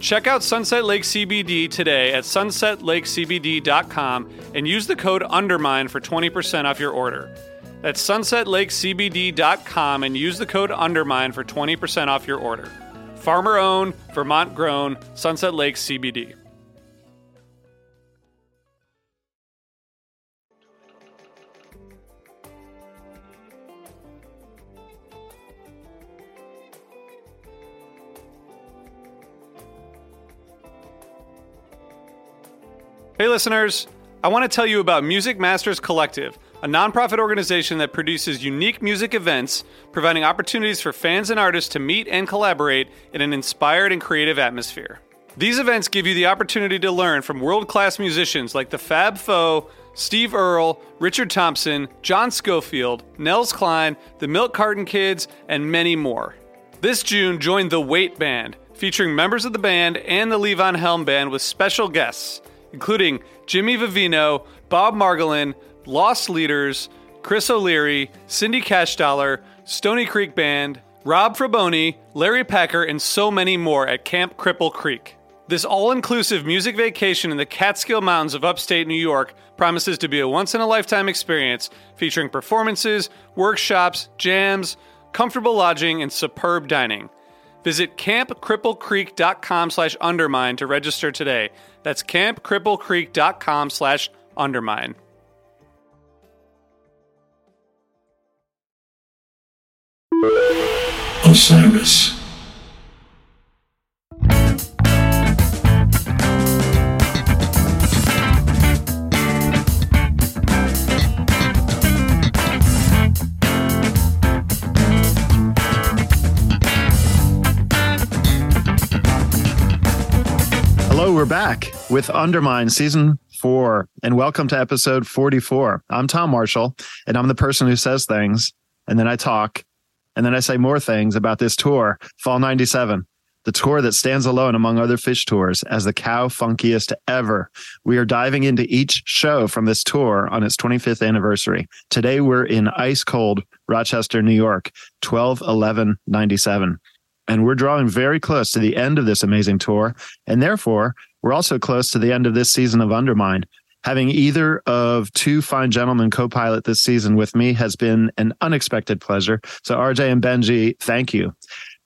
Check out Sunset Lake CBD today at sunsetlakecbd.com and use the code UNDERMINE for 20% off your order. That's sunsetlakecbd.com and use the code UNDERMINE for 20% off your order. Farmer owned, Vermont grown, Sunset Lake CBD. Hey, listeners. I want to tell you about Music Masters Collective, a nonprofit organization that produces unique music events, providing opportunities for fans and artists to meet and collaborate in an inspired and creative atmosphere. These events give you the opportunity to learn from world class musicians like the Fab Four, Steve Earle, Richard Thompson, John Scofield, Nels Cline, the Milk Carton Kids, and many more. This June, join the Weight Band, featuring members of the band and the Levon Helm Band with special guests including Jimmy Vivino, Bob Margolin, Lost Leaders, Chris O'Leary, Cindy Cashdollar, Stony Creek Band, Rob Fraboni, Larry Packer, and so many more at Camp Cripple Creek. This all inclusive music vacation in the Catskill Mountains of upstate New York promises to be a once in a lifetime experience featuring performances, workshops, jams, comfortable lodging, and superb dining. Visit campcripplecreek.com slash undermine to register today. That's campcripplecreek.com slash undermine. Osiris. We're back with Undermine Season 4, and welcome to episode 44. I'm Tom Marshall, and I'm the person who says things, and then I talk, and then I say more things about this tour, Fall 97, the tour that stands alone among other Phish tours as the cow funkiest ever. We are diving into each show from this tour on its 25th anniversary. Today, we're in ice cold Rochester, New York, 12 11 97 and we're drawing very close to the end of this amazing tour. And therefore, we're also close to the end of this season of Undermine. Having either of two fine gentlemen co pilot this season with me has been an unexpected pleasure. So, RJ and Benjy, thank you.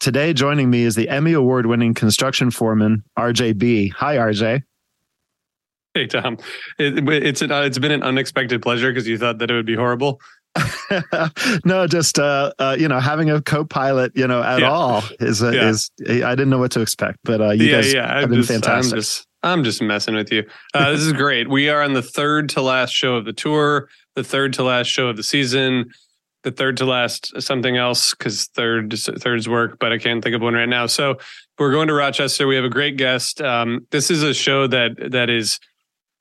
Today, joining me is the Emmy Award winning construction foreman, RJB. Hi, RJ. Hey, Tom. It, it's, an, it's been an unexpected pleasure because you thought that it would be horrible. no, just uh, uh, you know, having a co-pilot, you know, at yeah. all is uh, yeah. is I didn't know what to expect, but uh, you yeah, guys yeah. have I'm been just, fantastic. I'm just, I'm just messing with you. Uh, this is great. We are on the third to last show of the tour, the third to last show of the season, the third to last something else because third thirds work, but I can't think of one right now. So we're going to Rochester. We have a great guest. Um, this is a show that that is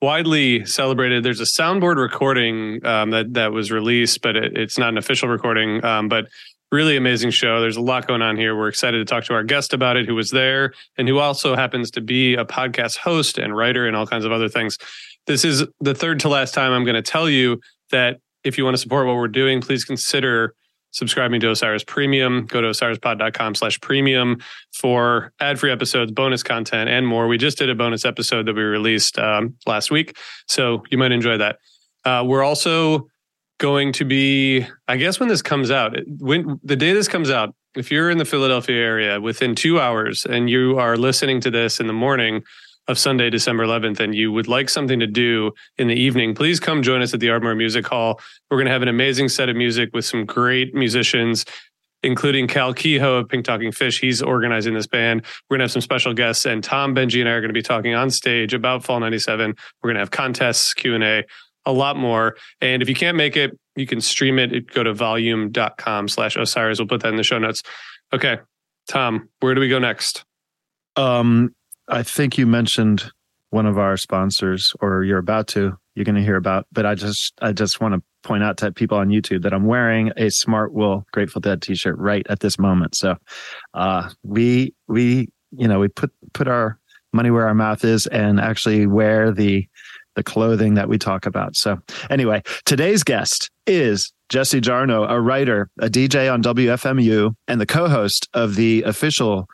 widely celebrated. There's a soundboard recording um, that that was released, but it, it's not an official recording. Um, but really amazing show. There's a lot going on here. We're excited to talk to our guest about it, who was there and who also happens to be a podcast host and writer and all kinds of other things. This is the third to last time I'm going to tell you that if you want to support what we're doing, please consider subscribing to Osiris Premium. Go to osirispod.com slash premium for ad-free episodes, bonus content, and more. We just did a bonus episode that we released um, last week, so you might enjoy that. Uh, we're also going to be, I guess, when this comes out, when the day this comes out, if you're in the Philadelphia area within two hours and you are listening to this in the morning, of Sunday, December 11th, and you would like something to do in the evening, please come join us at the Ardmore Music Hall. We're going to have an amazing set of music with some great musicians. including Cal Kehoe of Pink Talking Fish. He's organizing this band. We're going to have some special guests, and Tom, Benjy, and I are going to be talking on stage about Fall 97. We're going to have contests, Q&A, a lot more. And if you can't make it, you can stream it. Go to volume.com slash Osiris. We'll put that in the show notes. Okay. Tom, where do we go next? Um, I think you mentioned one of our sponsors, or you're about to. You're going to hear about, but I just, I just want to point out to people on YouTube that I'm wearing a Smart Smartwool Grateful Dead T-shirt right at this moment. So, uh, we, we, you know, we put put our money where our mouth is, and actually wear the the clothing that we talk about. So, anyway, today's guest is Jesse Jarnow, a writer, a DJ on WFMU, and the co-host of the official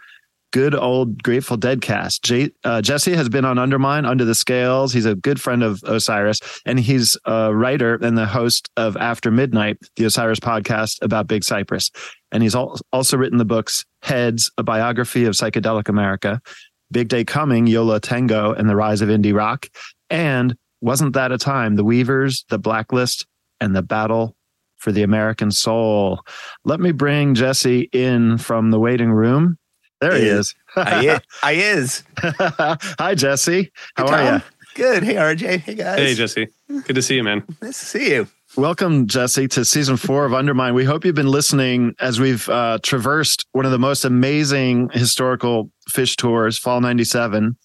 good old Grateful Dead cast. J- uh, Jesse has been on Undermine, Under the Scales. He's a good friend of Osiris, and he's a writer and the host of After Midnight, the Osiris podcast about Big Cypress. And he's al- also written the books Heads, a biography of psychedelic America, Big Day Coming, Yo La Tengo, and the Rise of Indie Rock, and Wasn't That a Time, The Weavers, The Blacklist, and The Battle for the American Soul. Let me bring Jesse in from the waiting room. There he is. I is. I is. Hi, Jesse. How Hey, are you? Good. Hey, RJ. Hey, guys. Hey, Jesse. Good to see you, man. Nice to see you. Welcome, Jesse, to season four of Undermine. We hope you've been listening as we've uh, traversed one of the most amazing historical Phish tours, Fall 97.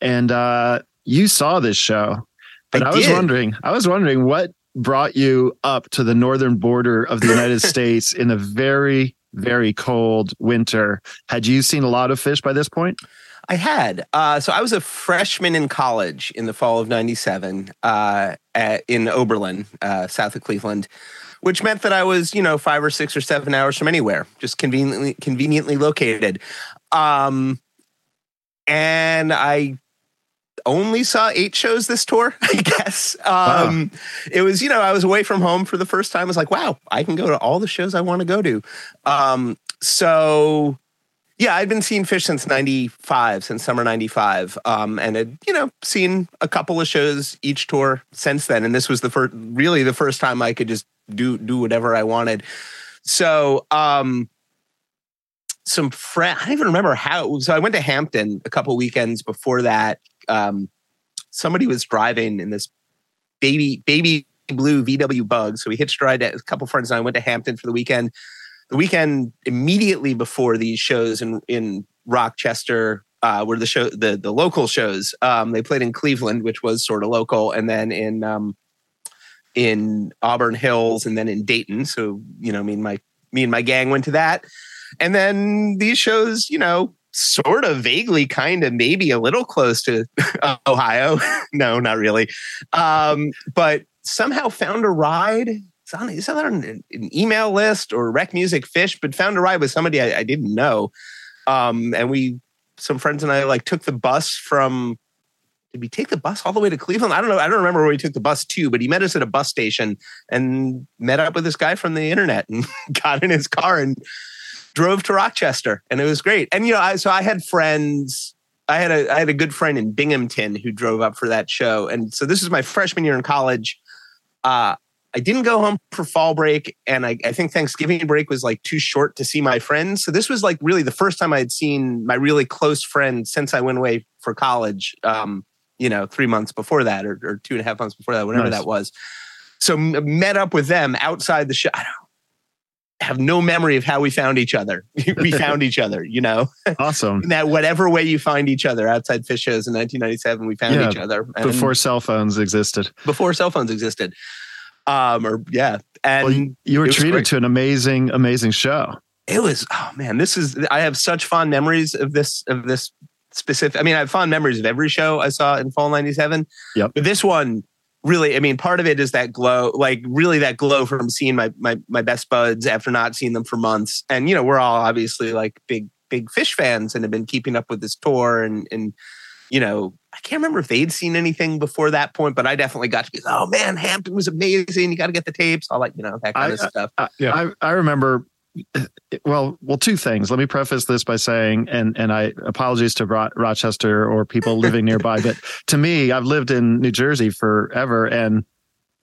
And uh, you saw this show. But I, I was did. wondering, I was wondering what brought you up to the northern border of the United States in a very, very cold winter. Had you seen a lot of Phish by this point? I had. Uh, so I was a freshman in college in the fall of 97 uh, at, in Oberlin, uh, south of Cleveland, which meant that I was, you know, five or six or seven hours from anywhere, just conveniently conveniently located. Um, and I only saw eight shows this tour, I guess. Um, It was, you know, I was away from home for the first time. I was like, wow, I can go to all the shows I want to go to. Um, so yeah, I'd been seeing Phish since '95, since summer '95, um, and had you know seen a couple of shows each tour since then. And this was the first, really the first time I could just do do whatever I wanted. So, um, some friend, I don't even remember how. So I went to Hampton a couple weekends before that. Um, somebody was driving in this baby baby blue VW Bug, so we hitched a ride. A couple friends and I went to Hampton for the weekend the weekend immediately before these shows in in Rochester uh, were the show the the local shows. Um, they played in Cleveland, which was sort of local, and then in um, in Auburn Hills, and then in Dayton. So you know, me and my me and my gang went to that, and then these shows, you know. Sort of vaguely, kind of, maybe a little close to Ohio. no, not really. Um, but somehow found a ride it's on, it's on an, an email list or rec.music.phish, but found a ride with somebody I, I didn't know. Um, and we, some friends and I like took the bus from, did we take the bus all the way to Cleveland? I don't know. I don't remember where we took the bus to, but he met us at a bus station and met up with this guy from the internet and got in his car and drove to Rochester. And it was great. And, you know, I, so I had friends I had a I had a good friend in Binghamton who drove up for that show, and so this is my freshman year in college. Uh, I didn't go home for fall break, and I, I think Thanksgiving break was like too short to see my friends. So this was like really the first time I had seen my really close friend since I went away for college. Um, you know, three months before that, or, or two and a half months before that, whatever Nice. that was. So m- met up with them outside the show. I don't have no memory of how we found each other. we found each other, you know Awesome. that whatever way you find each other outside Phish shows in 1997 we found Yeah, each other and Before cell phones existed. before cell phones existed um or yeah and Well, you, you were treated great. to an amazing, amazing show. it was oh man this is i have such fond memories of this of this specific i mean i have fond memories of every show i saw in fall 97 Yep. but this one really i mean part of it is that glow like really that glow from seeing my my my best buds after not seeing them for months and you know we're all obviously like big big Phish fans and have been keeping up with this tour and and you know i can't remember if they'd seen anything before that point but i definitely got to be oh man hampton was amazing you got to get the tapes all like you know that kind I- of stuff I, Yeah. I, I remember. Well, well, two things. Let me preface this by saying, and and I apologies to Ro- Rochester or people living nearby, but to me, I've lived in New Jersey forever, and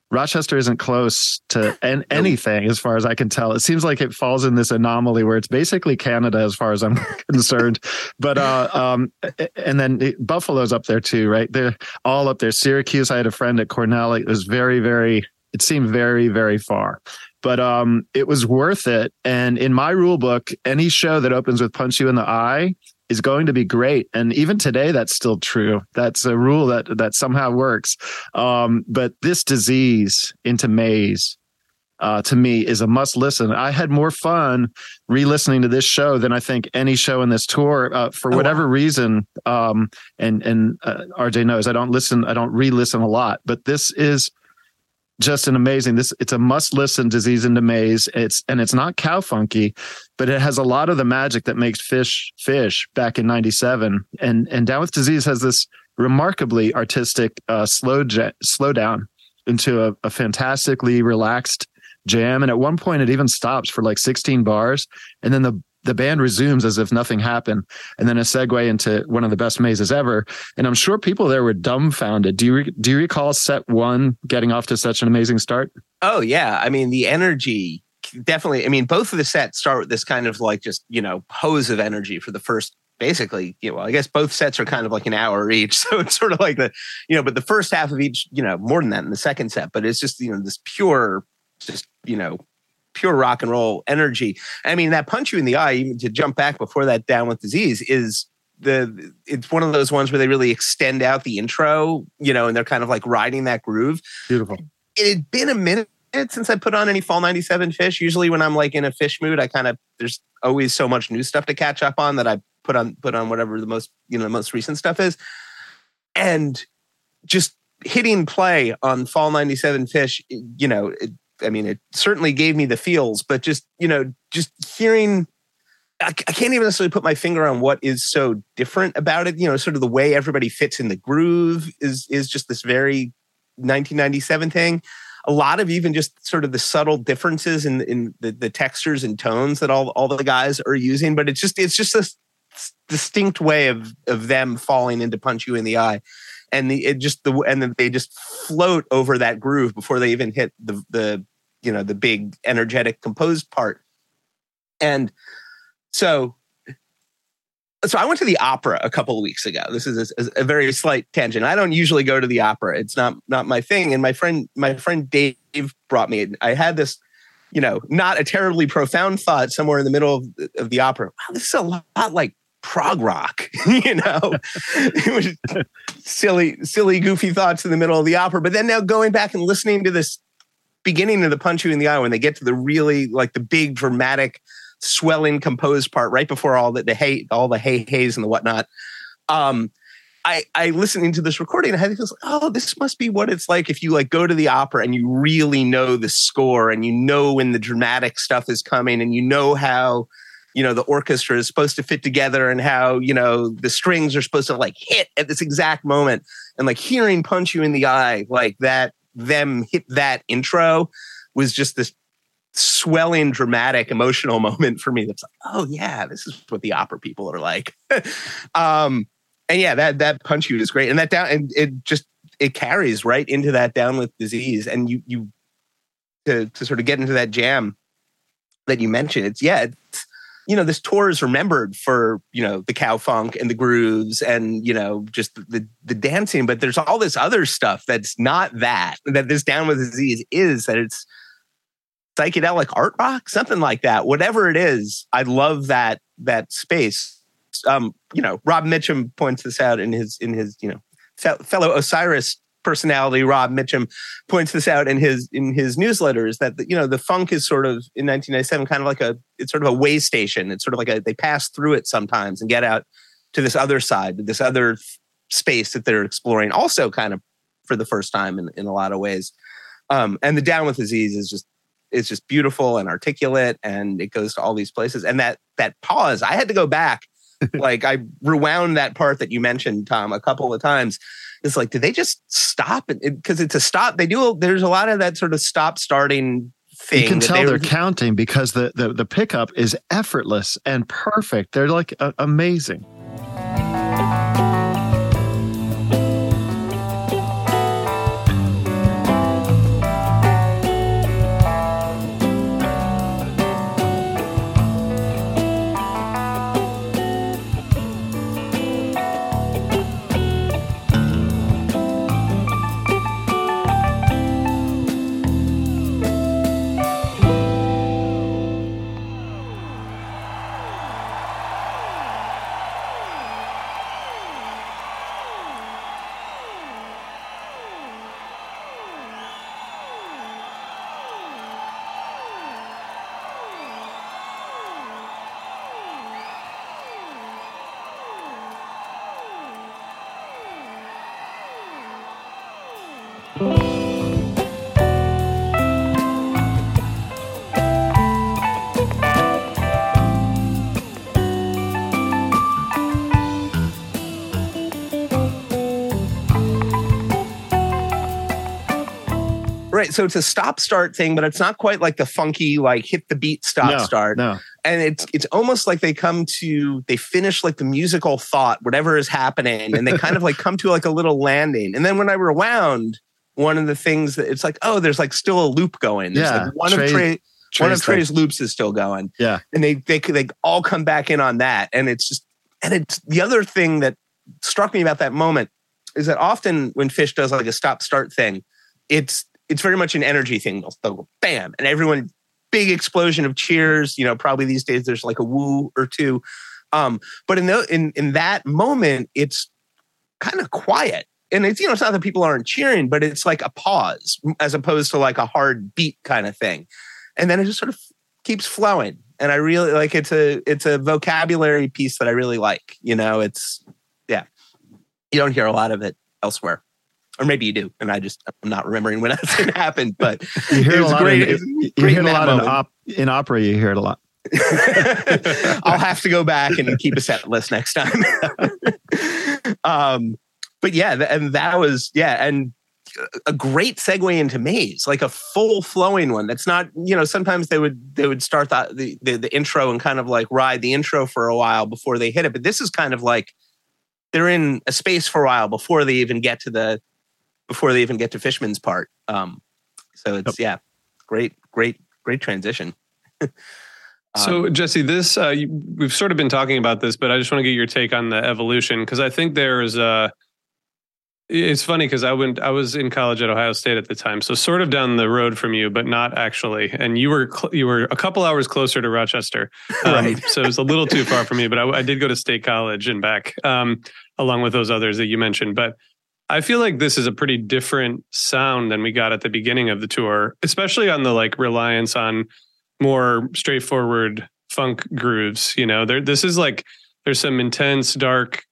Rochester isn't close to an, anything as far as I can tell. It seems like it falls in this anomaly where it's basically Canada as far as I'm concerned. But uh, um, and then Buffalo's up there too, right? They're all up there. Syracuse. I had a friend at Cornell. It was very, very. It seemed very, very far but um, it was worth it. And in my rule book, any show that opens with punch you in the eye is going to be great. And even today, that's still true. That's a rule that that somehow works. Um, but this disease into Maze. Uh, to me is a must listen. I had more fun re-listening to this show than I think any show in this tour uh, for oh, whatever wow. reason. Um, and and uh, RJ knows I don't listen. I don't re-listen a lot, but this is just an amazing this it's a must listen disease into maze. It's and it's not cow funky but it has a lot of the magic that makes Phish Phish back in 97 and and down with disease has this remarkably artistic uh slow slow down into a, a fantastically relaxed jam. And at one point it even stops for like 16 bars. And then the the band resumes as if nothing happened and then a segue into one of the best mazes ever. And i'm sure people there were dumbfounded. Do you re- do you recall set one getting off to such an amazing start? Oh yeah. I mean the energy definitely i mean both of the sets start with this kind of like just you know hose of energy for the first basically you know i guess both sets are kind of like an hour each. So it's sort of like the you know but the first half of each you know more than that in the second set but it's just you know this pure just you know pure rock and roll energy. I mean, that punch you in the eye, even to jump back before that down with disease, is the it's one of those ones where they really extend out the intro, you know, and they're kind of like riding that groove. Beautiful. It had been a minute since I put on any fall 97 Phish. Usually when I'm like in a Phish mood, I kind of there's always so much new stuff to catch up on that I put on put on whatever the most, you know, the most recent stuff is. And just hitting play on fall 97 Phish, you know, it, I mean, it certainly gave me the feels, but just, you know, just hearing, I, I can't even necessarily put my finger on what is so different about it. You know, sort of the way everybody fits in the groove is, is just this very 1997 thing. A lot of even just sort of the subtle differences in, in the, the textures and tones that all, all the guys are using, but it's just, it's just this distinct way of, of them falling into punch you in the eye and the it just the and then they just float over that groove before they even hit the the you know the big energetic composed part and so so I went to the opera a couple of weeks ago. This is a, a, very slight tangent. I don't usually go to the opera; it's not not my thing. And my friend, my friend Dave, brought me. I had this, you know, not a terribly profound thought somewhere in the middle of, of the opera. Wow, this is a lot like prog rock, you know, it was silly, silly, goofy thoughts in the middle of the opera. But then now going back and listening to this beginning of the punch you in the eye when they get to the really like the big dramatic swelling composed part right before all the, the hey all the hey hays and the whatnot. Um, I, I listening to this recording, I this, oh, this must be what it's like if you like go to the opera and you really know the score and you know when the dramatic stuff is coming and you know how you know the orchestra is supposed to fit together and how you know the strings are supposed to like hit at this exact moment. And like hearing punch you in the eye like that them hit that intro was just this swelling dramatic emotional moment for me that's like oh yeah this is what the opera people are like. Um and yeah that that punch you is great. And that down and it just it carries right into that down with disease. And you you to to sort of get into that jam that you mentioned it's yeah it's you know, this tour is remembered for, you know, the cow funk and the grooves and, you know, just the, the dancing. But there's all this other stuff that's not that, that this Down with Disease is, that it's psychedelic art rock, something like that. Whatever it is, I love that that space. Um, you know, Rob Mitchum points this out in his in his, you know, fellow Osiris personality Rob Mitchum points this out in his in his newsletters that you know the funk is sort of in 1997 kind of like a it's sort of a way station. It's sort of like a they pass through it sometimes and get out to this other side, this other space that they're exploring. Also, kind of for the first time in, in a lot of ways. Um, and the Down with Disease is just it's just beautiful and articulate, and it goes to all these places. And that that pause, I had to go back. like I rewound that part that you mentioned, Tom, a couple of times it's like, did they just stop? Because it, it's a stop. They do. There's a lot of that sort of stop starting thing. You can tell they are counting because the, the the pickup is effortless and perfect. They're like uh, amazing. Right. So it's a stop start thing, but it's not quite like the funky, like hit the beat stop No, start. No. And it's it's almost like they come to they finish like the musical thought, whatever is happening, and they kind of like come to like a little landing. And then when I rewound, one of the things that it's like, oh, there's like still a loop going. There's Yeah, like one Trey- of Trey, one of Trey's Trey's loops is still going. Yeah. And they they they all come back in on that. And it's just and it's the other thing that struck me about that moment is that often when Phish does like a stop start thing, it's it's very much an energy thing. They'll, they'll go bam, and everyone big explosion of cheers. You know, probably these days there's like a woo or two. Um, but in the, in in that moment, it's kind of quiet. And it's you know it's not that people aren't cheering, but it's like a pause as opposed to like a hard beat kind of thing. And then it just sort of keeps flowing. And I really like it's a it's a vocabulary piece that I really like. You know, it's yeah. You don't hear a lot of it elsewhere. Or maybe you do, and I just I'm not remembering when that happened. But You hear it a lot. great. In, you hear a lot in, op- in opera. You hear it a lot. I'll have to go back and keep a set list next time. um, but yeah, and that was yeah, and a great segue into Maze, like a full flowing one. That's not you know sometimes they would they would start the the the intro and kind of like ride the intro for a while before they hit it, but this is kind of like they're in a space for a while before they even get to the before they even get to Fishman's part. Um, so it's yeah, great, great, great transition. Um, So Jesse, this uh, you, we've sort of been talking about this, but I just want to get your take on the evolution because I think there's a. It's funny because I went. I was in college at Ohio State at the time, so sort of down the road from you, but not actually. And you were cl- you were a couple hours closer to Rochester, um, Right. so it was a little too far for me. But I, I did go to State College and back, um, along with those others that you mentioned. But I feel like this is a pretty different sound than we got at the beginning of the tour, especially on the like reliance on more straightforward funk grooves. You know, there this is like there's some intense, dark,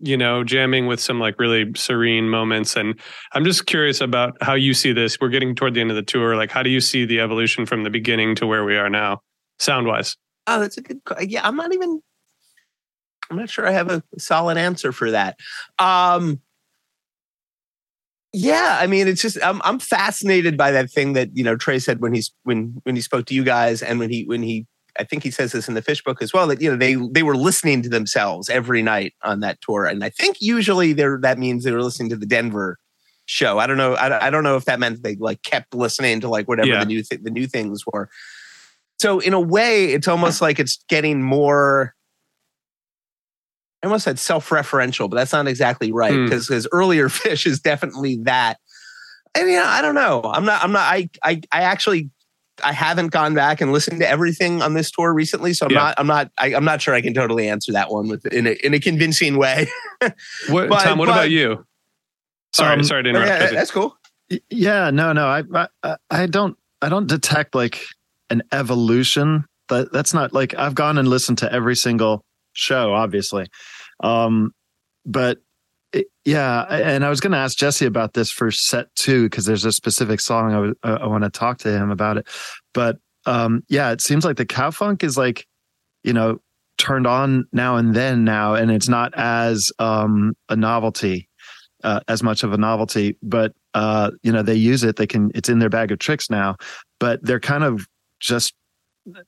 you know, jamming with some like really serene moments. And I'm just curious about how you see this. We're getting toward the end of the tour. Like, how do you see the evolution from the beginning to where we are now, sound wise? Oh, that's a good. Yeah, I'm not even. I'm not sure I have a solid answer for that. Um, yeah, I mean, it's just I'm I'm fascinated by that thing that you know Trey said when he's when when he spoke to you guys and when he when he I think he says this in the Phish book as well that you know they they were listening to themselves every night on that tour and I think usually there that means they were listening to the Denver show. I don't know. I, I don't know if that meant they like kept listening to like whatever Yeah. the new th- the new things were. So in a way, it's almost like it's getting more. I almost said self-referential, but that's not exactly right Hmm. because because earlier Phish is definitely that. I mean, I don't know. I'm not. I'm not. I. I. I actually. I haven't gone back and listened to everything on this tour recently, so I'm Yeah. not. I'm not. I, I'm not sure I can totally answer that one with in a in a convincing way. What, But- Tom? What but- about you? Sorry, Um, sorry to interrupt. yeah, that's cool. Yeah, no, no. I, I I don't I don't detect like an evolution. That that's not like I've gone and listened to every single show, obviously. Um, but it, yeah, and I was going to ask Jesse about this for set two because there's a specific song I, I, want to talk to him about it. But um, yeah, it seems like the cow funk is like, you know, turned on now and then now, and it's not as um, a novelty, uh, as much of a novelty. But uh, you know, they use it. They can. It's in their bag of tricks now. But they're kind of just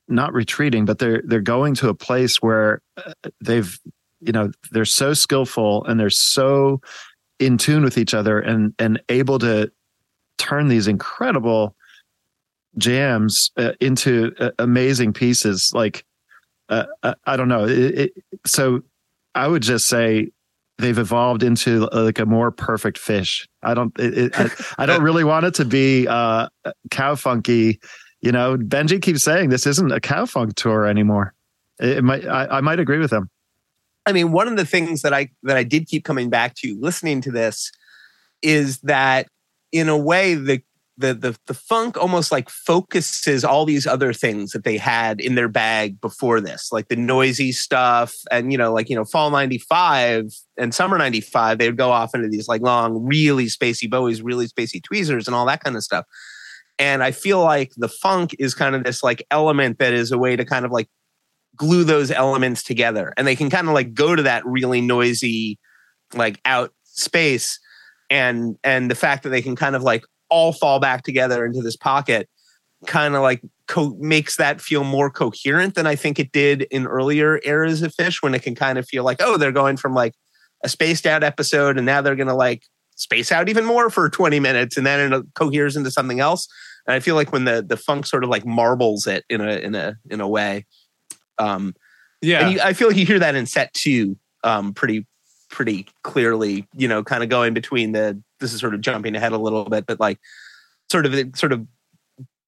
not retreating, but they're they're going to a place where uh, they've you know they're so skillful and they're so in tune with each other and and able to turn these incredible jams uh, into uh, amazing pieces. Like uh, I, I don't know. It, it, so i would just say they've evolved into uh, like a more perfect Phish. I don't it, I, I don't really want it to be uh cow funky. You know Benjy keeps saying this isn't a cow funk tour anymore. It, it might I, I might agree with him I mean, one of the things that I that I did keep coming back to listening to this is that in a way the the the the funk almost like focuses all these other things that they had in their bag before this, like the noisy stuff, and you know, like you know, fall '95 and summer '95, they would go off into these like long, really spacey Bowies, really spacey tweezers, and all that kind of stuff. And I feel like the funk is kind of this like element that is a way to kind of like glue those elements together, and they can kind of like go to that really noisy, like out space and and the fact that they can kind of like all fall back together into this pocket kind of like co- makes that feel more coherent than I think it did in earlier eras of Phish when it can kind of feel like, oh, they're going from like a spaced out episode and now they're going to like space out even more for 20 minutes and then it uh, coheres into something else. And I feel like when the the funk sort of like marbles it in a in a in a way. Um yeah. You, I feel like you hear that in set two um pretty pretty clearly, you know, kind of going between the this is sort of jumping ahead a little bit, but like sort of it sort of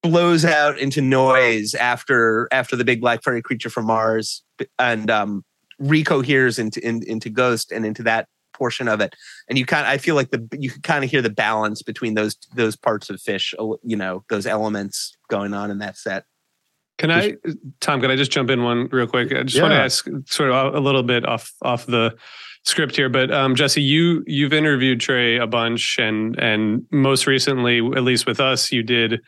blows out into noise after after the big black furry creature from Mars and um recoheres into in, into Ghost and into that portion of it. And you kind of I feel like the you can kind of hear the balance between those those parts of Phish you know, those elements going on in that set. Can I, Tom? Can I just jump in one real quick? I just yeah. want to ask, sort of a little bit off off the script here, but um, Jesse, you you've interviewed Trey a bunch, and and most recently, at least with us, you did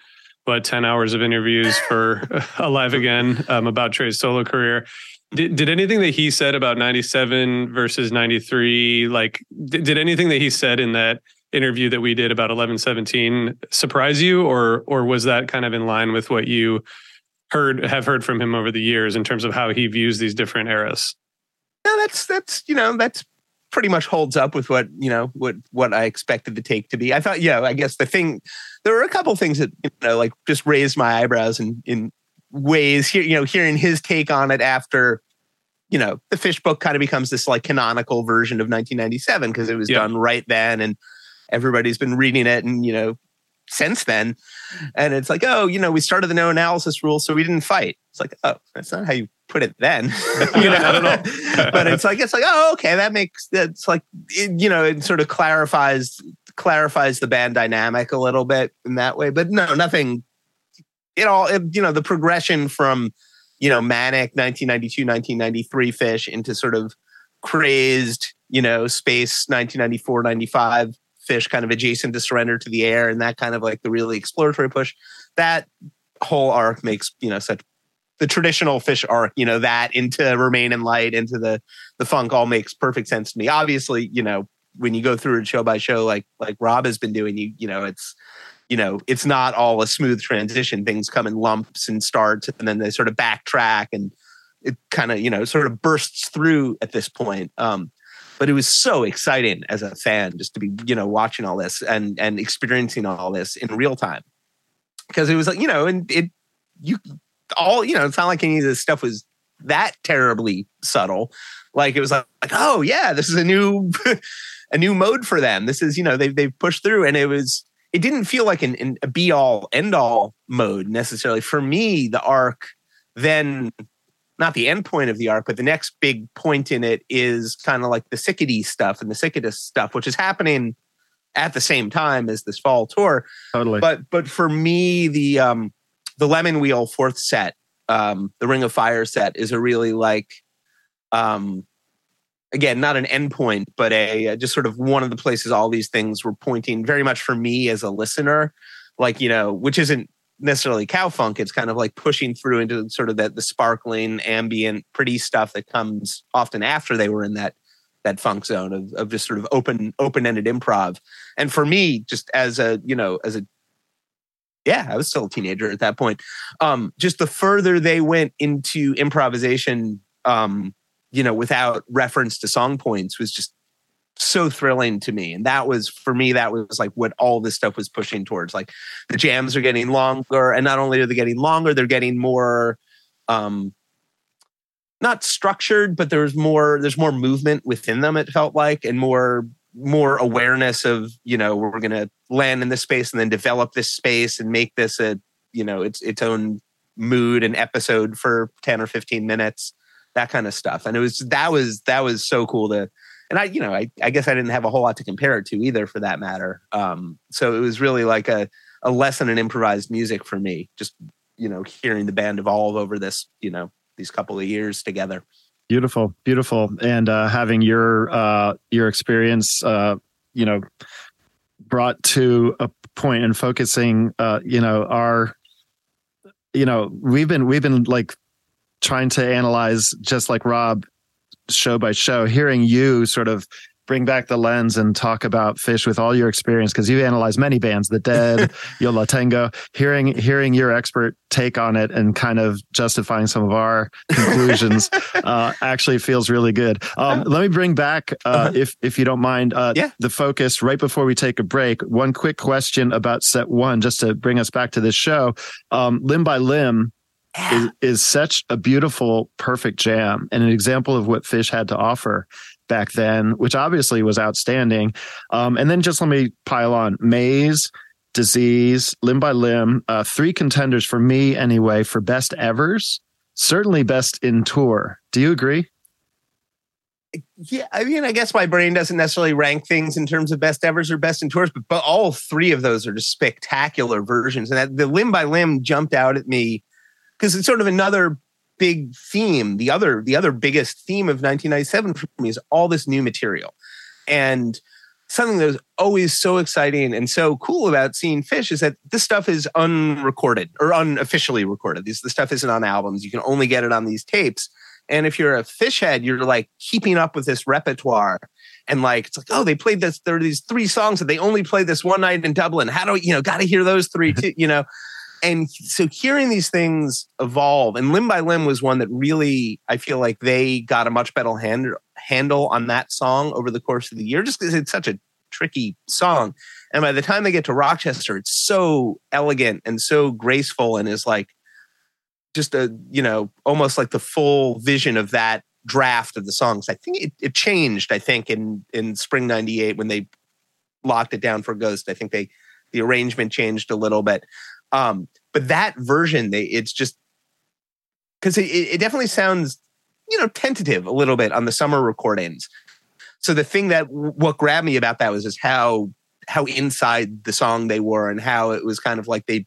what ten hours of interviews for Alive Again um, about Trey's solo career. Did, did anything that he said about 97 versus 93 like did, did anything that he said in that interview that we did about 1117 surprise you or or was that kind of in line with what you heard have heard from him over the years in terms of how he views these different eras no, that's that's you know that's pretty much holds up with what you know what what I expected the take to be. I thought, yeah, I guess the thing there were a couple things that you know like just raised my eyebrows in in ways. Here, you know, hearing his take on it after you know the Phish book kind of becomes this like canonical version of 1997 because it was done right then and everybody's been reading it and you know since then and it's like oh you know we started the no analysis rule so we didn't fight it's like oh that's not how you put it then, you know. but it's like it's like oh okay that makes it's like it, you know it sort of clarifies clarifies the band dynamic a little bit in that way. But no, nothing. It all it, you know the progression from you know manic 1992 1993 Phish into sort of crazed you know space 1994 95 Phish kind of adjacent to surrender to the air and that kind of like the really exploratory push that whole arc makes you know such the traditional Phish arc, you know, that into Remain in Light, into the the funk all makes perfect sense to me. Obviously, you know, when you go through it show by show, like like Rob has been doing, you you know, it's you know, it's not all a smooth transition. Things come in lumps and starts, and then they sort of backtrack, and it kind of you know sort of bursts through at this point. Um, but it was so exciting as a fan just to be you know watching all this and and experiencing all this in real time. Because it was like you know and it you all you know it's not like any of this stuff was that terribly subtle. Like it was like, like oh yeah this is a new a new mode for them. This is you know they've, they've pushed through and it was it didn't feel like an, an a be all end all mode necessarily. For me the arc then not the end point of the arc but the next big point in it is kind of like the Sickity stuff and the Siket Disc stuff which is happening at the same time as this fall tour. Totally. But but for me the um the Lemonwheel fourth set, um, the Ring of Fire set, is a really like, um, again, not an endpoint, but a, a just sort of one of the places all these things were pointing very much for me as a listener, like you know, which isn't necessarily cow funk. It's kind of like pushing through into sort of that the sparkling, ambient, pretty stuff that comes often after they were in that that funk zone of, of just sort of open open ended improv. And for me, just as a you know as a yeah, I was still a teenager at that point. Um, just the further they went into improvisation, um, you know, without reference to song points was just so thrilling to me. And that was for me, that was like what all this stuff was pushing towards. Like the jams are getting longer, and not only are they getting longer, they're getting more um not structured, but there's more there's more movement within them, it felt like, and more more awareness of you know we're to land in this space and then develop this space and make this a you know its its own mood and episode for 10 or 15 minutes that kind of stuff and it was that was that was so cool to and i you know i, I guess i didn't have a whole lot to compare it to either for that matter um so it was really like a a lesson in improvised music for me. Just you know, hearing the band evolve over this, you know, these couple of years together. Beautiful, beautiful, and uh, having your uh, your experience, uh, you know, brought to a point and focusing, uh, you know, our, you know, we've been we've been like trying to analyze just like Rob, show by show, hearing you sort of bring back the lens and talk about Phish with all your experience because you analyze many bands, The Dead, Yo La Tengo. Hearing hearing your expert take on it and kind of justifying some of our conclusions uh, actually feels really good. Um, let me bring back, uh, uh-huh. if if you don't mind, uh, yeah. the focus right before we take a break. One quick question about set one, just to bring us back to this show. Um, limb by limb. Is, is such a beautiful, perfect jam and an example of what Phish had to offer back then, which obviously was outstanding. Um, and then just let me pile on Maze, Disease, Limb by Limb, uh, three contenders for me anyway for best evers. Certainly best in tour. Do you agree? Yeah, I mean, I guess my brain doesn't necessarily rank things in terms of best evers or best in tours, but, but all three of those are just spectacular versions. And that, the limb by limb jumped out at me because it's sort of another big theme, the other the other biggest theme of 1997 for me is all this new material. And something that was always so exciting and so cool about seeing Fish is that this stuff is unrecorded or unofficially recorded. This the stuff isn't on albums. You can only get it on these tapes. And if you're a Phish head, you're like keeping up with this repertoire. And like it's like, oh, they played this. There are these three songs that they only played this one night in Dublin. How do you know? Got to hear those three too, you know and so hearing these things evolve and limb by limb was one that really i feel like they got a much better hand, handle on that song over the course of the year just because it's such a tricky song. And by the time they get to rochester it's so elegant and so graceful and is like just a you know almost like the full vision of that draft of the songs. I think it, it changed i think in in spring 98 when they locked it down for ghost. I think they the arrangement changed a little bit um, but that version, they it's just because it, it definitely sounds, you know, tentative a little bit on the summer recordings. So the thing that what grabbed me about that was just how how inside the song they were and how it was kind of like they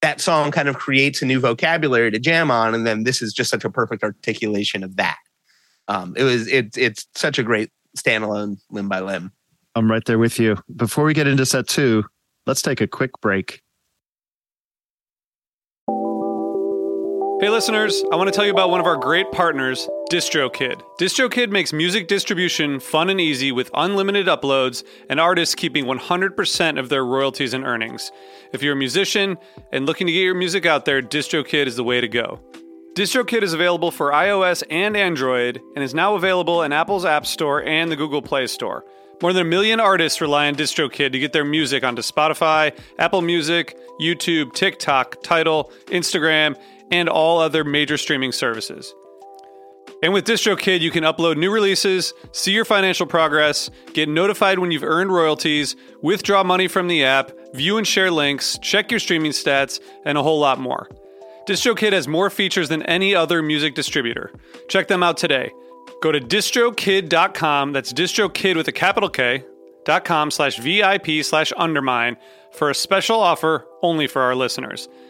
that song kind of creates a new vocabulary to jam on, and then this is just such a perfect articulation of that. Um, it was it's it's such a great standalone limb by limb. I'm right there with you. Before we get into set two, let's take a quick break. Hey listeners, I want to tell you about one of our great partners, DistroKid. DistroKid makes music distribution fun and easy with unlimited uploads and artists keeping 100% of their royalties and earnings. If you're a musician and looking to get your music out there, DistroKid is the way to go. DistroKid is available for iOS and Android and is now available in Apple's App Store and the Google Play Store. More than a million artists rely on DistroKid to get their music onto Spotify, Apple Music, YouTube, TikTok, Tidal, Instagram, and all other major streaming services. And with DistroKid, you can upload new releases, see your financial progress, get notified when you've earned royalties, withdraw money from the app, view and share links, check your streaming stats, and a whole lot more. DistroKid has more features than any other music distributor. Check them out today. Go to distrokid.com, that's distrokid with a capital K, dot com slash VIP slash undermine for a special offer only for our listeners.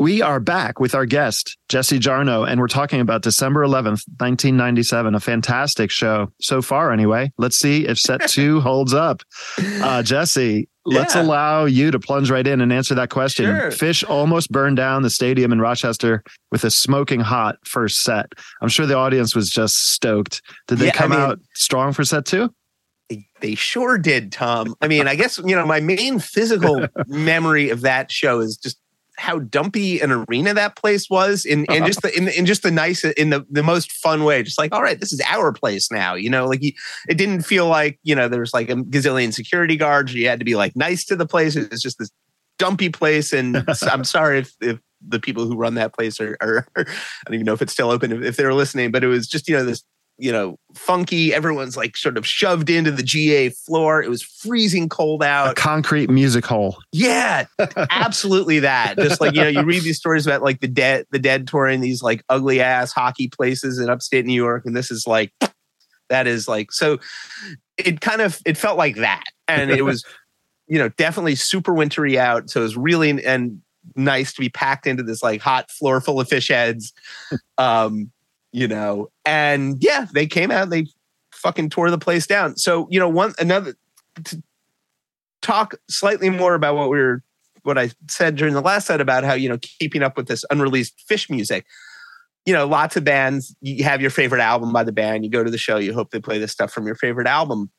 We are back with our guest, Jesse Jarnow, and we're talking about December 11th, 1997, a fantastic show so far, anyway. Let's see if set two holds up. Uh, Jesse, yeah. let's allow you to plunge right in and answer that question. Sure. Phish almost burned down the stadium in Rochester with a smoking hot first set. I'm sure the audience was just stoked. Did they yeah, come I mean, out strong for set two? They sure did, Tom. I mean, I guess, you know, my main physical memory of that show is just how dumpy an arena that place was in, in just the in, in just the nice in the, the most fun way. Just like all right this is our place now you know? Like you, it didn't feel like you know there was like a gazillion security guards. You had to be like nice to the place. It's just this dumpy place. And i'm sorry if, if the people who run that place are, are I don't even know if it's still open if, if they're listening, but it was just, you know, this, you know, funky. Everyone's like sort of shoved into the GA floor. It was freezing cold A out. concrete music hole. Yeah, absolutely that. Just like, you know, you read these stories about like the dead, the dead touring these like ugly ass hockey places in upstate New York. And this is like, that is like, so it kind of, it felt like that. And it was, you know, definitely super wintry out. So it was really, and nice to be packed into this like hot floor full of Phish heads. Um, you know, and yeah, they came out, they fucking tore the place down. So, you know, one, another, to talk slightly more about what we were what I said during the last set about how you know keeping up with this unreleased Phish music. You know, lots of bands. You have your favorite album by the band. You go to the show. You hope they play this stuff from your favorite album.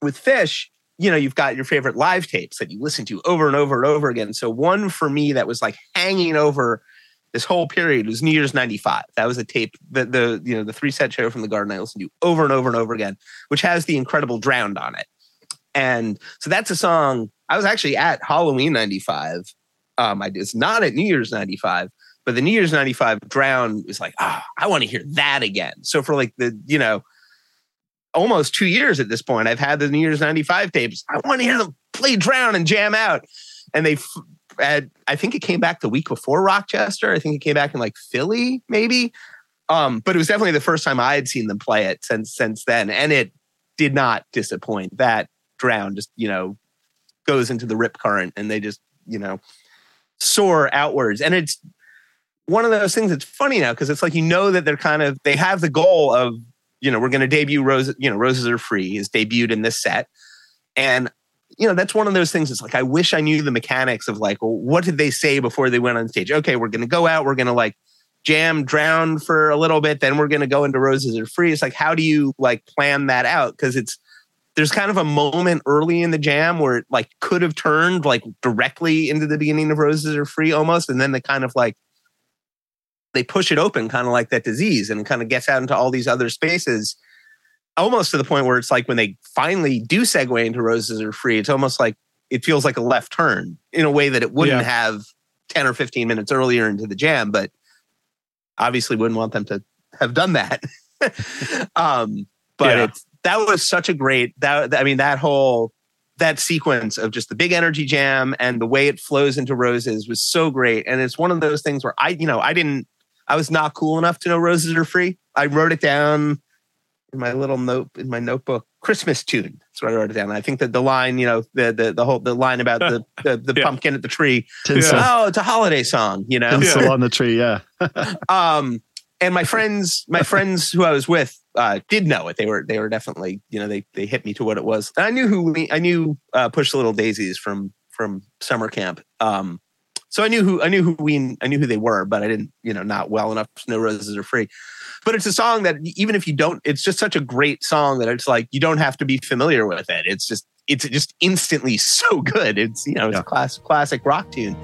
With Phish, you know, you've got your favorite live tapes that you listen to over and over and over again. So one for me that was like hanging over this whole period was New Year's '95. That was a tape that the you know the three set show from the Garden I listened to over and over and over again, which has the incredible "Drowned" on it. And so that's a song I was actually at Halloween 95. Um, I, it's not at New Year's 95, but the New Year's 95 Drown was like, ah, I want to hear that again. So for like the, you know, almost two years at this point, I've had the New Year's 95 tapes. I want to hear them play Drown and jam out. And they, f- had, I think it came back the week before Rochester. I think it came back in like Philly, maybe. Um, but it was definitely the first time I had seen them play it since since then, and it did not disappoint. That drown just you know goes into the rip current, and they just you know soar outwards. And it's one of those things that's funny now because it's like you know that they're kind of they have the goal of you know we're going to debut Rose. You know, Roses Are Free is debuted in this set, and you know that's one of those things. It's like I wish I knew the mechanics of like, well, what did they say before they went on stage? Okay, we're going to go out. We're going to like jam drown for a little bit then we're going to go into roses are free it's like how do you like plan that out because it's there's kind of a moment early in the jam where it like could have turned like directly into the beginning of roses are free almost and then they kind of like they push it open kind of like that disease and kind of gets out into all these other spaces almost to the point where it's like when they finally do segue into roses are free it's almost like it feels like a left turn in a way that it wouldn't Yeah. have 10 or 15 minutes earlier into the jam but obviously wouldn't want them to have done that. um, but Yeah. it's that was such a great that I mean that whole that sequence of just the big energy jam and the way it flows into roses was so great. And it's one of those things where I, you know, I didn't I was not cool enough to know roses are free. I wrote it down in my little note in my notebook, Christmas tune. That's what I wrote it down. I think that the line, you know, the the the whole the line about the the, the Yeah. pumpkin at the tree. Tinsel, Oh, it's a holiday song, you know tinsel on the tree. Yeah. um and my friends my friends who i was with uh did know it they were they were definitely you know they they hit me to what it was and i knew who we, i knew uh push the little daisies from from summer camp um so i knew who i knew who we i knew who they were but i didn't you know not well enough to know roses are free but it's a song that even if you don't it's just such a great song that it's like you don't have to be familiar with it. It's just it's just instantly so good. It's you know it's Yeah. a class, classic rock tune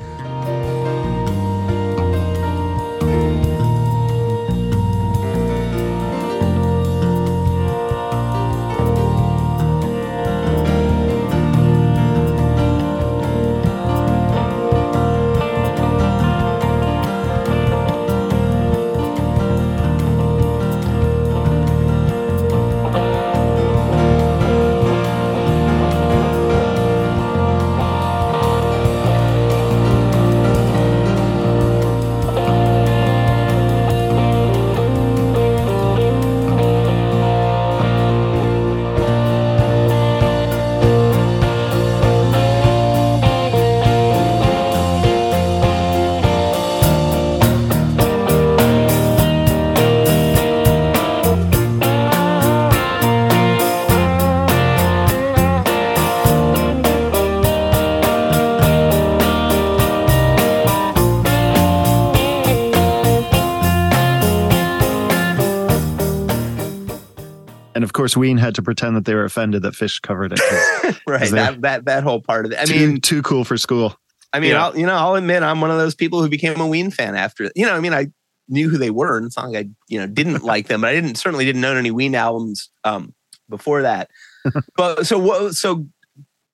course, Ween had to pretend that they were offended that Phish covered it. right that, that that whole part of it i too, mean too cool for school. I mean, Yeah. I'll, you know, I'll admit I'm one of those people who became a Ween fan after. You know, I mean, I knew who they were, and it's not like I, you know, didn't like them, but I didn't certainly didn't own any Ween albums um, before that. but so what? So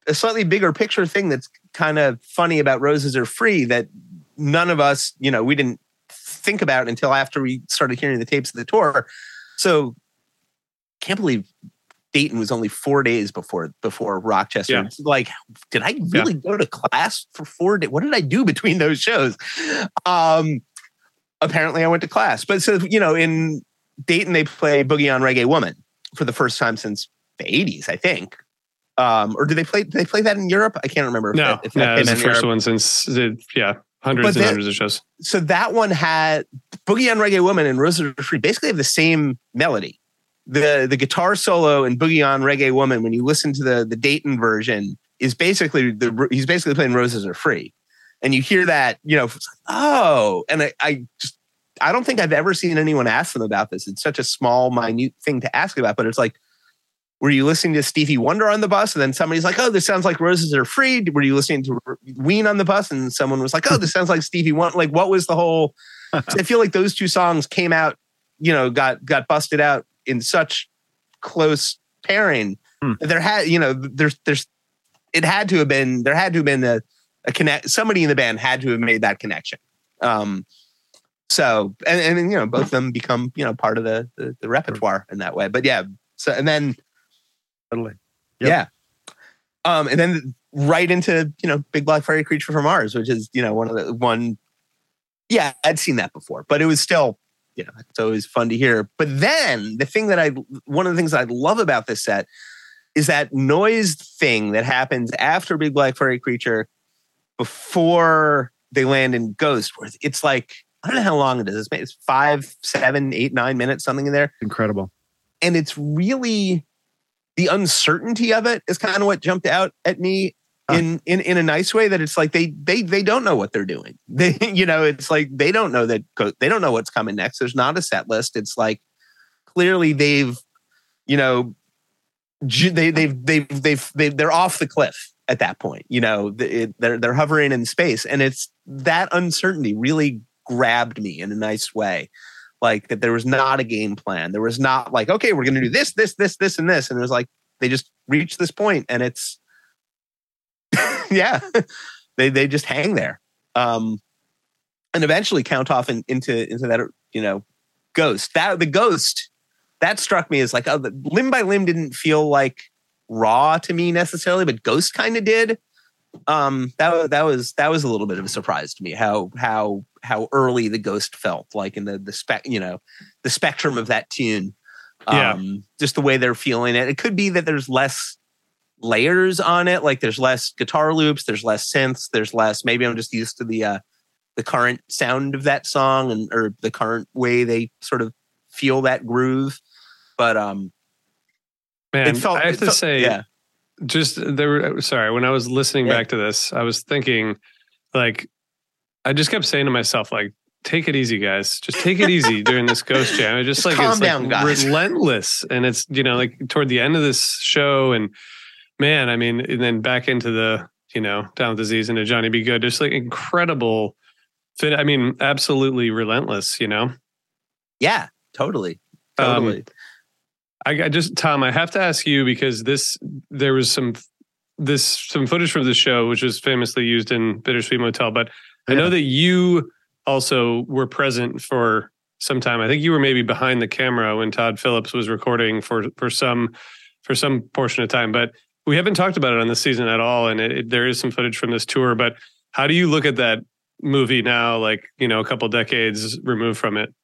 a slightly bigger picture thing that's kind of funny about Roses Are Free that none of us, you know, we didn't think about until after we started hearing the tapes of the tour. So can't believe Dayton was only four days before before Rochester. Yeah. Like, did I really go to class for four days? What did I do between those shows? Um, apparently, I went to class. But so you know, in Dayton, they play Boogie on Reggae Woman for the first time since the '80s, I think. Um, or did they play? Did they play that in Europe? I can't remember. if No, that- if that no, it was the first Europe. one since the, yeah, hundreds But and hundreds of shows. so that one had Boogie on Reggae Woman and Roses Are Free basically have the same melody. The the guitar solo in Boogie on Reggae Woman, when you listen to the the Dayton version, is basically the he's basically playing Roses Are Free, and you hear that you know oh, and I, I just I don't think I've ever seen anyone ask them about this. It's such a small, minute thing to ask about, but it's like. Were you listening to Stevie Wonder on the bus? And then somebody's like, oh, this sounds like Roses Are Free. Were you listening to Ween on the bus? And someone was like, oh, this sounds like Stevie Wonder. Like, what was the whole I feel like those two songs came out, you know, got got busted out in such close pairing. Hmm. There had, you know, there's there's it had to have been there had to have been a, a connect somebody in the band had to have made that connection. Um so and and then, you know, both of them become, you know, part of the the, the repertoire in that way. But yeah, so and then Totally. Yep. yeah. Um, and then right into you know Big Black Furry Creature from Mars, which is you know one of the one. Yeah, I'd seen that before, but it was still you know it's always fun to hear. But then the thing that I one of the things I love about this set is that noise thing that happens after Big Black Furry Creature before they land in Ghost, where it's like I don't know how long it is. It's five, seven, eight, nine minutes, something in there Incredible. and it's really the uncertainty of it is kind of what jumped out at me. Uh. in in in a nice way that it's like they they they don't know what they're doing. They you know it's like they don't know that they don't know what's coming next. There's not a set list. It's like clearly they've you know they they've they've they've, they've they're off the cliff at that point you know they're they're hovering in space. And it's that uncertainty really grabbed me in a nice way. Like that there was not a game plan. There was not like okay we're going to do this this this this and this. And it was like they just reached this point and it's yeah. They they just hang there. Um and eventually count off in, into into that you know ghost. That the ghost that struck me as like oh, limb by limb didn't feel like raw to me necessarily but ghost kind of did. Um that that was that was a little bit of a surprise to me how how how early the ghost felt like in the the spec you know the spectrum of that tune. Yeah. um just the way they're feeling it. It could be that there's less layers on it. Like there's less guitar loops there's less synths there's less maybe i'm just used to the uh the current sound of that song and or the current way they sort of feel that groove. But um Man, it felt I have it to felt- say, yeah. just there were sorry when i was listening Yeah. back to this i was thinking like i just kept saying to myself like take it easy guys. Just take it easy during this ghost jam. It's just, Just like it's down, like guys. relentless. And it's you know like toward the end of this show and man i mean and then back into the you know down with disease into Johnny B. Goode. Just like incredible fit i mean absolutely relentless you know? Yeah totally Um, totally I, I just Tom, I have to ask you because this there was some this some footage from the show which was famously used in Bittersweet Motel, but I know that you also were present for some time. I think you were maybe behind the camera when Todd Phillips was recording for for some for some portion of time, but we haven't talked about it on this season at all. And it, it- there is some footage from this tour, but how do you look at that movie now, like you know, a couple decades removed from it?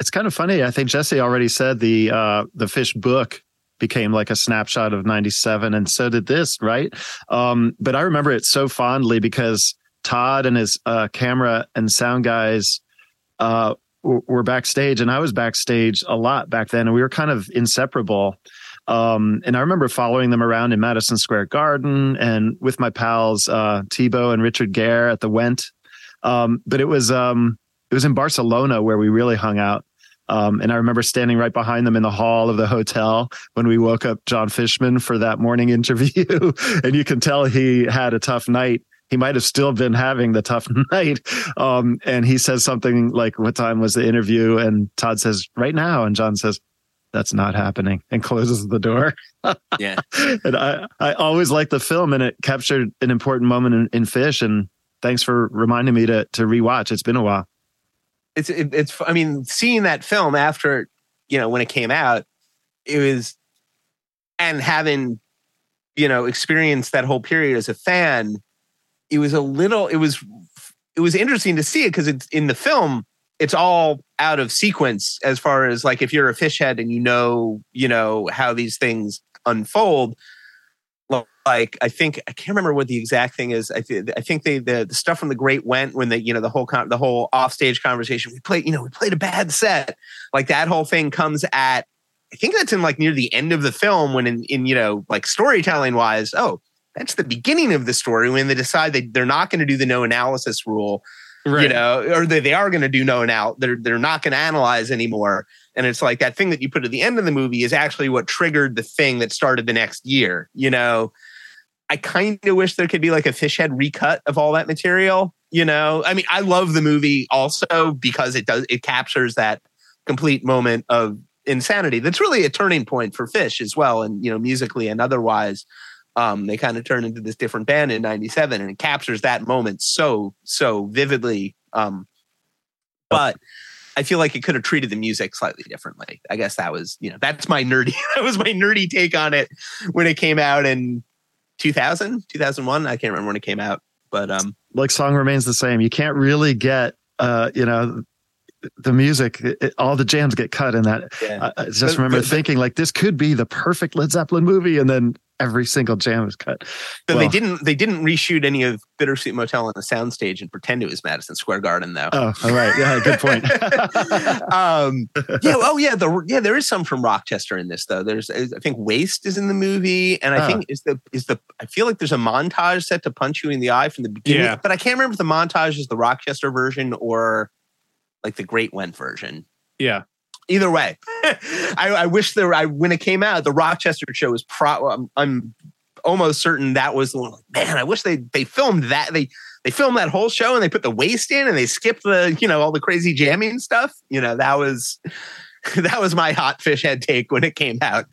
It's kind of funny. I think Jesse already said the uh, the Phish Book became like a snapshot of 97 and so did this right um, but i remember it so fondly because todd and his uh, camera and sound guys uh, were backstage and i was backstage a lot back then and we were kind of inseparable um, and i remember following them around in madison square garden and with my pals uh, tebow and Richard Gehr at the went um, but it was um, it was in barcelona where we really hung out um, and I remember standing right behind them in the hall of the hotel when we woke up John Fishman for that morning interview. and you can tell he had a tough night. He might have still been having the tough night. Um, and he says something like, What time was the interview? And Todd says, Right now. And John says, That's not happening and closes the door. Yeah. and I, I always liked the film and it captured an important moment in, in Phish. And thanks for reminding me to to rewatch. It's been a while. It's it, it's. I mean, seeing that film after you know when it came out, it was, and having you know experienced that whole period as a fan, it was a little. It was it was interesting to see it because it's in the film. It's all out of sequence as far as like if you're a Phish head and you know you know how these things unfold like I think I can't remember what the exact thing is. I, th- I think they the, the stuff from the Great Went when the you know the whole con- the whole offstage conversation. We played you know we played a bad set. Like that whole thing comes at I think that's in like near the end of the film when in in you know like storytelling wise. Oh, that's the beginning of the story when they decide they they're not going to do the no analysis rule. Right. You know, or they, they are going to do no now. They're they're not going to analyze anymore. And it's like that thing that you put at the end of the movie is actually what triggered the thing that started the next year. You know, I kind of wish there could be like a Phish head recut of all that material. You know, I mean, I love the movie also because it does it captures that complete moment of insanity. That's really a turning point for Phish as well, and you know, musically and otherwise. Um, they kind of turn into this different band in '97, and it captures that moment so so vividly. Um, but I feel like it could have treated the music slightly differently. I guess that was, you know, that's my nerdy, that was my nerdy take on it when it came out in 2000, 2001. I can't remember when it came out, but um, like song remains the same. You can't really get, uh, you know, the music, it, all the jams get cut in that. Yeah. I, I just but, remember but, thinking like this could be the perfect Led Zeppelin movie, and then every single jam is cut. So well, they didn't they didn't reshoot any of Bittersweet Motel on the soundstage and pretend it was Madison Square Garden though. Oh, all right, yeah, good point. um, yeah, oh yeah, the yeah there is some from Rochester in this though. There's I think Waste is in the movie, and I oh. think is the is the I feel like there's a montage set to punch you in the eye from the beginning, yeah. but I can't remember if the montage is the Rochester version or like the Great Went version. Yeah either way, I, I, wish there. I when it came out, the Rochester show was pro. I'm, I'm almost certain that was the one. Man, I wish they they filmed that. They they filmed that whole show and they put the waste in and they skipped the you know all the crazy jamming stuff. You know that was that was my hot Phish head take when it came out.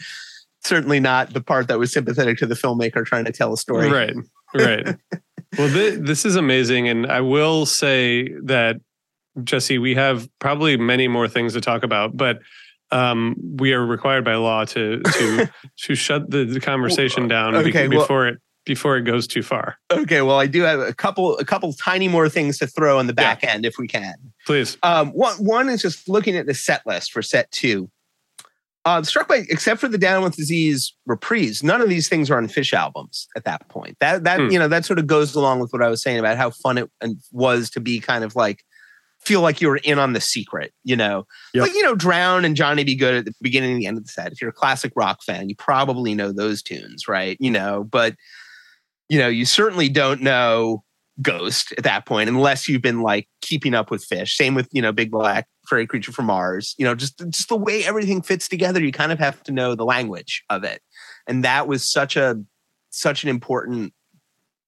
Certainly not the part that was sympathetic to the filmmaker trying to tell a story. Right, right. well, th- this is amazing, and I will say that Jesse, we have probably many more things to talk about, but um, we are required by law to to to shut the, the conversation down okay, before well, it before it goes too far. Okay, well, I do have a couple a couple tiny more things to throw on the back yeah. end if we can. Please. Um, one one is just looking at the set list for set two. Uh, struck by, except for the Down with Disease reprise, none of these things are on Phish albums at that point. That that hmm. you know that sort of goes along with what I was saying about how fun it was to be kind of like feel like you were in on the secret, you know? Yep. Like, you know, Drown and Johnny B. Goode at the beginning and the end of the set. If you're a classic rock fan, you probably know those tunes, right? You know, but, you know, you certainly don't know Ghost at that point unless you've been like keeping up with Phish. Same with, you know, Big Black, Furry Creature from Mars. You know, just, just the way everything fits together, you kind of have to know the language of it. And that was such a, such an important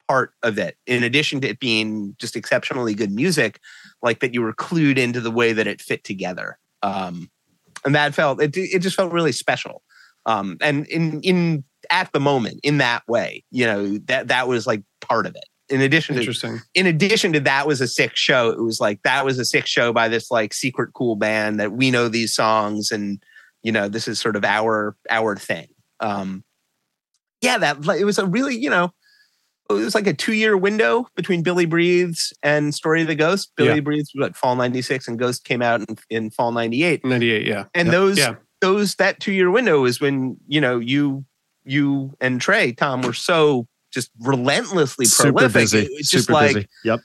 part of it in addition to it being just exceptionally good music like that you were clued into the way that it fit together. Um and that felt it, it just felt really special. Um and in in at the moment in that way you know that that was like part of it. In addition Interesting. to in addition to that was a sick show. It was like that was a sick show by this like secret cool band that we know these songs and you know this is sort of our our thing. Um yeah that it was a really you know it was like a two year window between Billy Breathes and Story of the Ghost. Billy yeah. Breathes was what fall ninety six, and Ghost came out in, in fall ninety eight. Ninety eight, yeah. And those yeah. those that two year window is when you know you you and Trey Tom were so just relentlessly Super prolific. Busy. It's just Super like busy. Yep.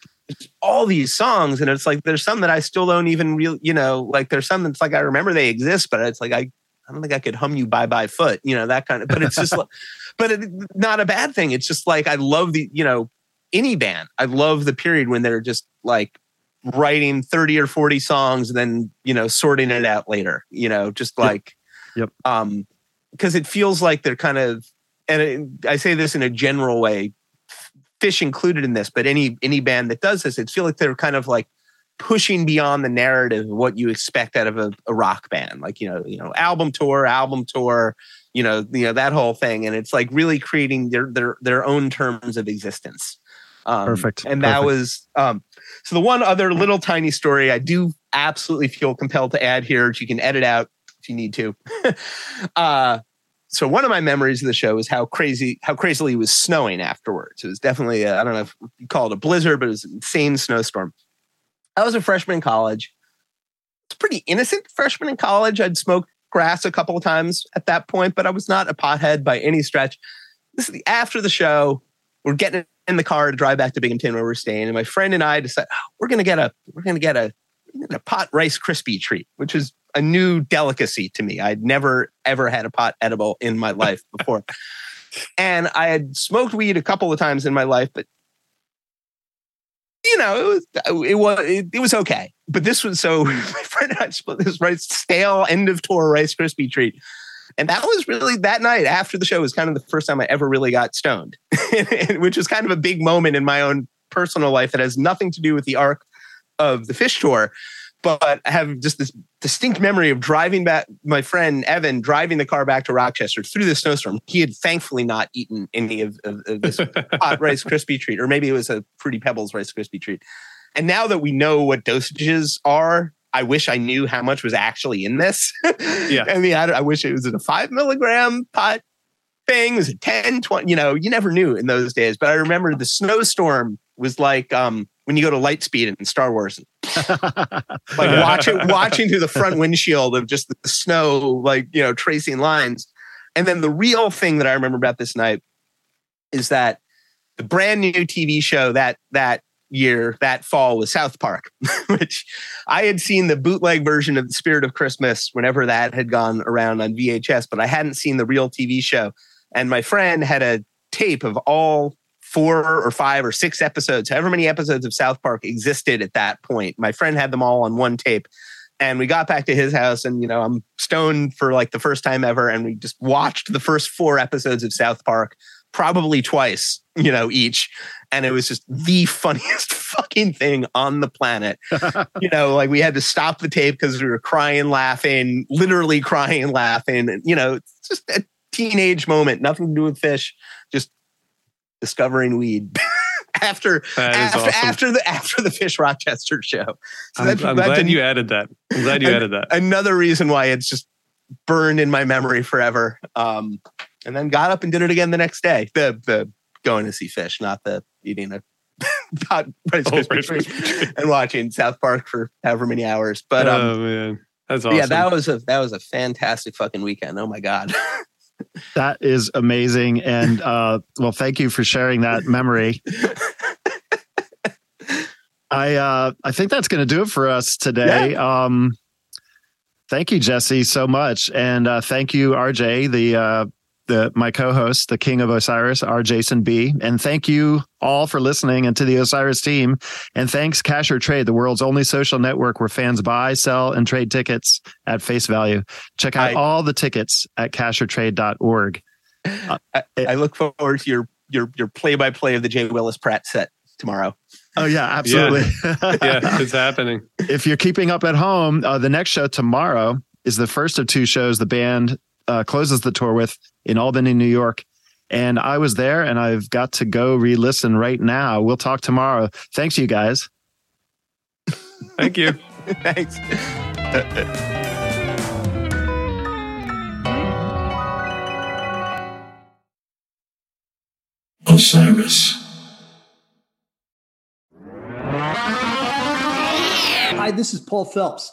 All these songs, and it's like there's some that I still don't even real, you know, like there's some that's like I remember they exist, but it's like I I don't think I could hum you bye bye foot, you know, that kind of, but it's just, like, but it, not a bad thing. It's just like, I love the, you know, any band. I love the period when they're just like writing 30 or 40 songs and then, you know, sorting it out later, you know, just like, yep. yep. um, because it feels like they're kind of, and it, I say this in a general way, Phish included in this, but any, any band that does this, it feels like they're kind of like, pushing beyond the narrative of what you expect out of a, a, rock band like you know you know album tour album tour you know you know that whole thing and it's like really creating their their their own terms of existence Um, Perfect. And that Perfect. was um, so the one other little tiny story I do absolutely feel compelled to add here, which you can edit out if you need to. uh, so one of my memories of the show is how crazy, how crazily it was snowing afterwards. It was definitely, I don't know if you call it a blizzard, but it was an insane snowstorm. I was a freshman in college. It's pretty innocent freshman in college. I'd smoked grass a couple of times at that point, but I was not a pothead by any stretch. This is the, after the show. We're getting in the car to drive back to Binghamton where we're staying, and my friend and I decided oh, we're gonna get a we're gonna get a, a pot rice crispy treat, which is a new delicacy to me. I'd never ever had a pot edible in my life before, and I had smoked weed a couple of times in my life, but you know, it was uh, it was it, it, was okay. But this was so my friend I split this rice stale end of tour rice crispy treat. And that was really that night after the show was kind of the first time I ever really got stoned, which was kind of a big moment in my own personal life that has nothing to do with the arc of the Phish tour. But I have just this distinct memory of driving back, my friend Evan driving the car back to Rochester through the snowstorm. He had thankfully not eaten any of, of, of this hot Rice Krispie treat, or maybe it was a Fruity Pebbles Rice Krispie treat. And now that we know what dosages are, I wish I knew how much was actually in this. yeah. I mean, I, I wish it was in a five milligram pot thing. Was it 10, 20? You know, you never knew in those days. But I remember the snowstorm was like um, when you go to Lightspeed in Star Wars. like watching watching through the front windshield of just the snow, like, you know, tracing lines. And then the real thing that I remember about this night is that the brand new TV show that that year that fall was South Park, which I had seen the bootleg version of The Spirit of Christmas whenever that had gone around on VHS, but I hadn't seen the real TV show. And my friend had a tape of all four or five or six episodes, however many episodes of South Park existed at that point. My friend had them all on one tape. And we got back to his house, and you know, I'm stoned for like the first time ever. And we just watched the first four episodes of South Park, probably twice, you know, each and it was just the funniest fucking thing on the planet. you know, like we had to stop the tape because we were crying, laughing, literally crying, laughing. And, you know, it's just a teenage moment, nothing to do with Phish, just discovering weed. after after, awesome. after the after the Phish Rochester show. So I'm, I'm glad you added that. I'm glad you added that. Another reason why it's just burned in my memory forever. Um, and then got up and did it again the next day. The the going to see Phish, not the eating a hot Rice Oh, Krispie and watching South Park for however many hours. But um, oh man, that's awesome. yeah, that was a that was a fantastic fucking weekend. Oh my god. That is amazing. And uh, well, thank you for sharing that memory. I uh, I think that's going to do it for us today. Um, thank you, Jesse, so much, and uh, thank you, RJ, the uh, the my co-host, the King of Osiris, R. Jason B, and thank you all for listening and to the Osiris team. And thanks, CashorTrade, the world's only social network where fans buy, sell, and trade tickets at face value. Check out I- all the tickets at cashortrade.org. I, I look forward to your your your play by play of the Jay Willis Pratt set tomorrow. Oh yeah, absolutely. yeah, it's happening. if you're keeping up at home, uh, the next show tomorrow is the first of two shows the band uh, closes the tour with in Albany, New York. And I was there and I've got to go re listen right now. We'll talk tomorrow. Thanks, you guys. Thank you. Thanks. Osiris. Hi, this is Paul Phelps,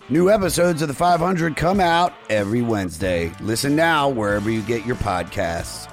New episodes of The 500 come out every Wednesday. Listen now wherever you get your podcasts.